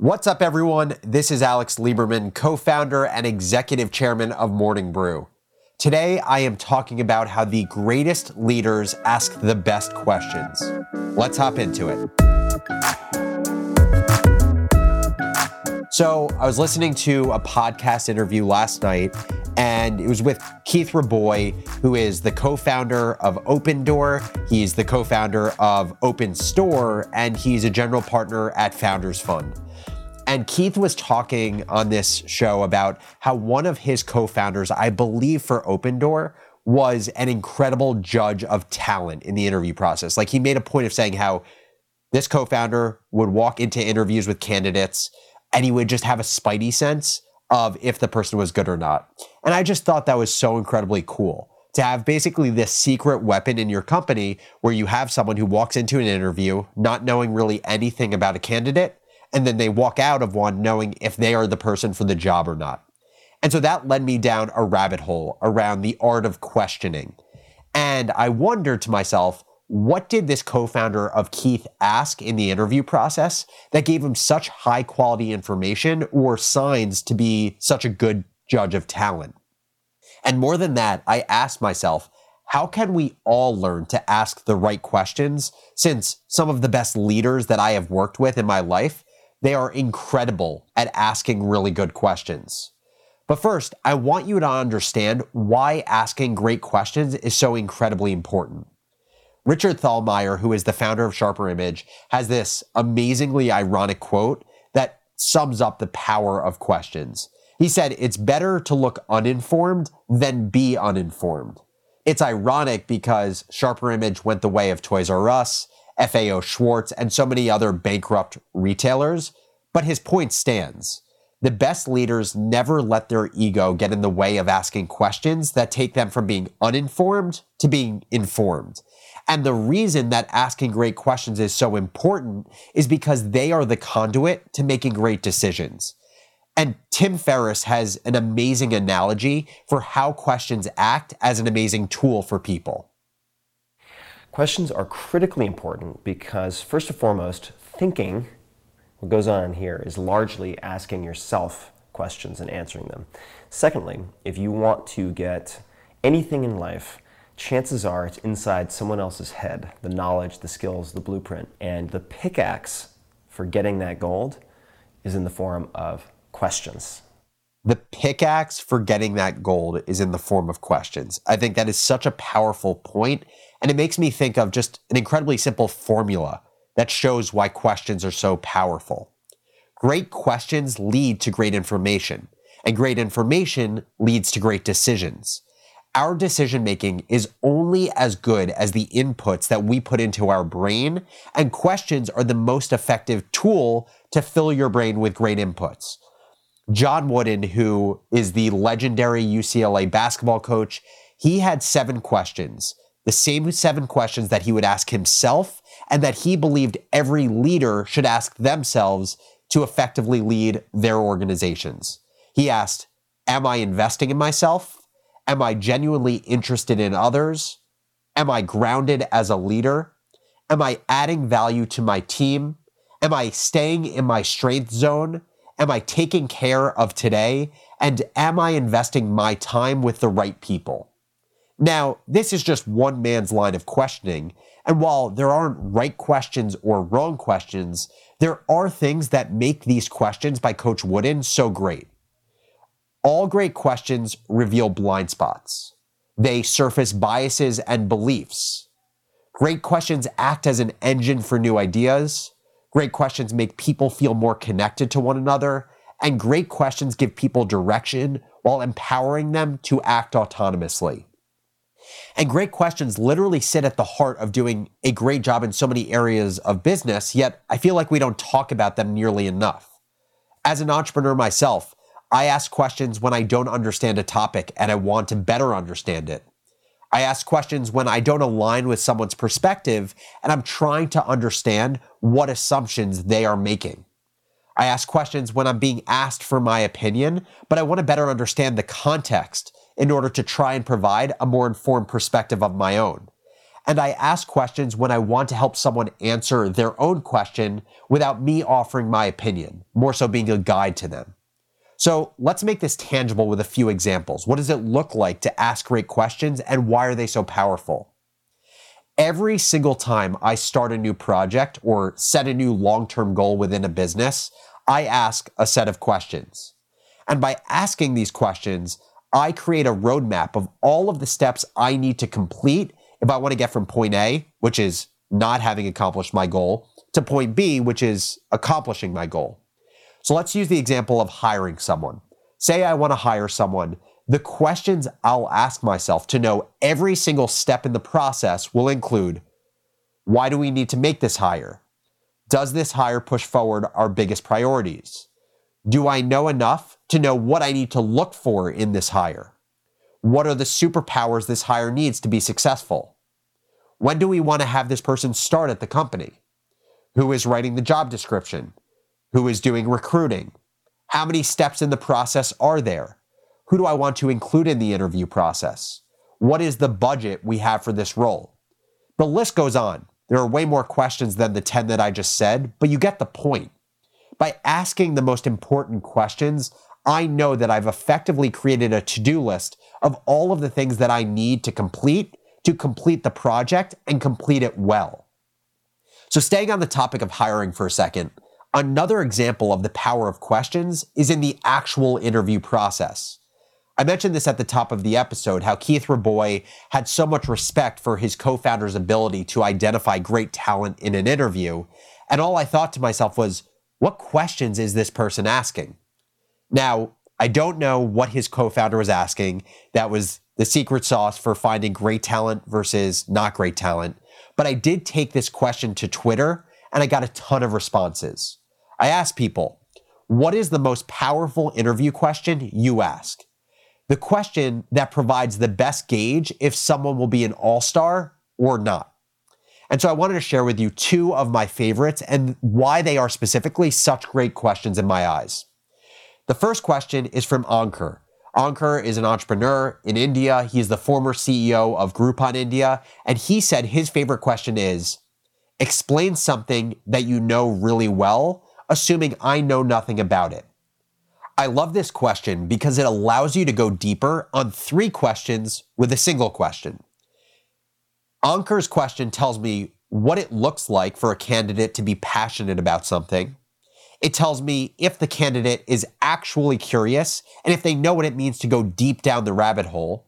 What's up, everyone? This is Alex Lieberman, co founder and executive chairman of Morning Brew. Today, I am talking about how the greatest leaders ask the best questions. Let's hop into it. So, I was listening to a podcast interview last night, and it was with Keith Rabois, who is the co founder of Opendoor. He's the co founder of OpenStore, and he's a general partner at Founders Fund. And Keith was talking on this show about how one of his co founders, I believe for Opendoor, was an incredible judge of talent in the interview process. Like he made a point of saying how this co founder would walk into interviews with candidates and he would just have a spidey sense of if the person was good or not. And I just thought that was so incredibly cool to have basically this secret weapon in your company where you have someone who walks into an interview not knowing really anything about a candidate and then they walk out of one knowing if they are the person for the job or not. And so that led me down a rabbit hole around the art of questioning. And I wondered to myself, what did this co founder of Keith ask in the interview process that gave him such high quality information or signs to be such a good judge of talent? And more than that, I asked myself, how can we all learn to ask the right questions since some of the best leaders that I have worked with in my life they are incredible at asking really good questions. But first, I want you to understand why asking great questions is so incredibly important. Richard Thalheimer, who is the founder of Sharper Image, has this amazingly ironic quote that sums up the power of questions. He said, It's better to look uninformed than be uninformed. It's ironic because Sharper Image went the way of Toys R Us FAO Schwarz, and so many other bankrupt retailers. But his point stands. The best leaders never let their ego get in the way of asking questions that take them from being uninformed to being informed. And the reason that asking great questions is so important is because they are the conduit to making great decisions. And Tim Ferriss has an amazing analogy for how questions act as an amazing tool for people. Questions are critically important because, first and foremost, thinking, what goes on here, is largely asking yourself questions and answering them. Secondly, if you want to get anything in life, chances are it's inside someone else's head the knowledge, the skills, the blueprint. And the pickaxe for getting that gold is in the form of questions. The pickaxe for getting that gold is in the form of questions. I think that is such a powerful point and it makes me think of just an incredibly simple formula that shows why questions are so powerful. Great questions lead to great information, and great information leads to great decisions. Our decision making is only as good as the inputs that we put into our brain, and questions are the most effective tool to fill your brain with great inputs. John Wooden, who is the legendary UCLA basketball coach, he had seven questions the same seven questions that he would ask himself and that he believed every leader should ask themselves to effectively lead their organizations. He asked, Am I investing in myself? Am I genuinely interested in others? Am I grounded as a leader? Am I adding value to my team? Am I staying in my strength zone? Am I taking care of today? And am I investing my time with the right people? Now, this is just one man's line of questioning. And while there aren't right questions or wrong questions, there are things that make these questions by Coach Wooden so great. All great questions reveal blind spots. They surface biases and beliefs. Great questions act as an engine for new ideas. Great questions make people feel more connected to one another. And great questions give people direction while empowering them to act autonomously. And great questions literally sit at the heart of doing a great job in so many areas of business, yet I feel like we don't talk about them nearly enough. As an entrepreneur myself, I ask questions when I don't understand a topic and I want to better understand it. I ask questions when I don't align with someone's perspective and I'm trying to understand what assumptions they are making. I ask questions when I'm being asked for my opinion, but I want to better understand the context in order to try and provide a more informed perspective of my own. and I ask questions when I want to help someone answer their own question without me offering my opinion, more so being a guide to them. So let's make this tangible with a few examples. What does it look like to ask great questions and why are they so powerful? Every single time I start a new project or set a new long term goal within a business, I ask a set of questions. And by asking these questions, I create a roadmap of all of the steps I need to complete if I want to get from point A, which is not having accomplished my goal, to point B, which is accomplishing my goal. So let's use the example of hiring someone. Say I want to hire someone. The questions I'll ask myself to know every single step in the process will include why do we need to make this hire? Does this hire push forward our biggest priorities? Do I know enough to know what I need to look for in this hire? What are the superpowers this hire needs to be successful? When do we want to have this person start at the company? Who is writing the job description? Who is doing recruiting? How many steps in the process are there? Who do I want to include in the interview process? What is the budget we have for this role? The list goes on. There are way more questions than the 10 that I just said, but you get the point. By asking the most important questions, I know that I've effectively created a to do list of all of the things that I need to complete to complete the project and complete it well. So, staying on the topic of hiring for a second, another example of the power of questions is in the actual interview process. I mentioned this at the top of the episode how Keith Rabois had so much respect for his co founder's ability to identify great talent in an interview. And all I thought to myself was, what questions is this person asking? Now, I don't know what his co founder was asking. That was the secret sauce for finding great talent versus not great talent. But I did take this question to Twitter and I got a ton of responses. I asked people, what is the most powerful interview question you ask? the question that provides the best gauge if someone will be an all star or not. And so I wanted to share with you two of my favorites and why they are specifically such great questions in my eyes. The first question is from Ankur. Ankur is an entrepreneur in India. He's the former CEO of Groupon India. And he said his favorite question is explain something that you know really well, assuming I know nothing about it. I love this question because it allows you to go deeper on three questions with a single question. Ankur's question tells me what it looks like for a candidate to be passionate about something. It tells me if the candidate is actually curious and if they know what it means to go deep down the rabbit hole.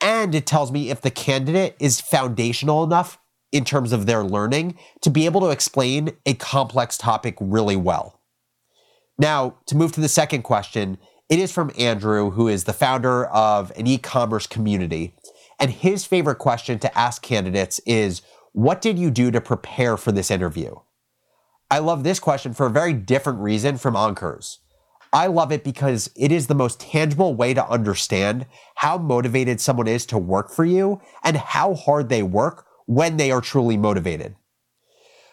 And it tells me if the candidate is foundational enough in terms of their learning to be able to explain a complex topic really well. Now, to move to the second question, it is from Andrew, who is the founder of an e commerce community. And his favorite question to ask candidates is What did you do to prepare for this interview? I love this question for a very different reason from Ankur's. I love it because it is the most tangible way to understand how motivated someone is to work for you and how hard they work when they are truly motivated.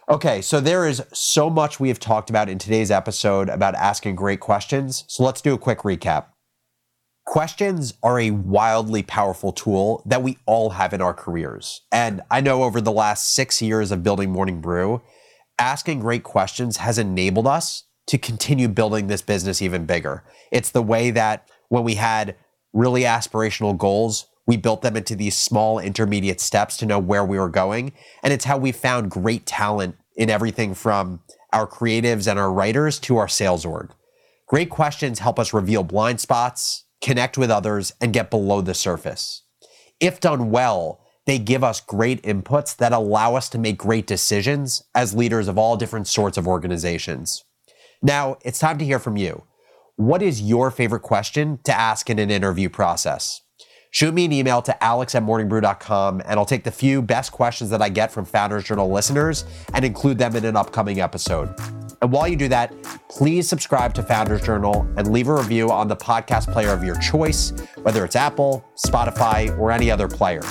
Okay, so there is so much we have talked about in today's episode about asking great questions. So let's do a quick recap. Questions are a wildly powerful tool that we all have in our careers. And I know over the last six years of building Morning Brew, asking great questions has enabled us to continue building this business even bigger. It's the way that when we had really aspirational goals, we built them into these small intermediate steps to know where we were going. And it's how we found great talent in everything from our creatives and our writers to our sales org. Great questions help us reveal blind spots, connect with others, and get below the surface. If done well, they give us great inputs that allow us to make great decisions as leaders of all different sorts of organizations. Now, it's time to hear from you. What is your favorite question to ask in an interview process? Shoot me an email to alex at morningbrew.com and I'll take the few best questions that I get from Founders Journal listeners and include them in an upcoming episode. And while you do that, please subscribe to Founders Journal and leave a review on the podcast player of your choice, whether it's Apple, Spotify, or any other player.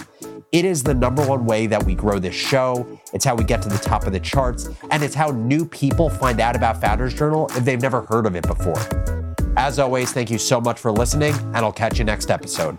It is the number one way that we grow this show. It's how we get to the top of the charts, and it's how new people find out about Founders Journal if they've never heard of it before. As always, thank you so much for listening, and I'll catch you next episode.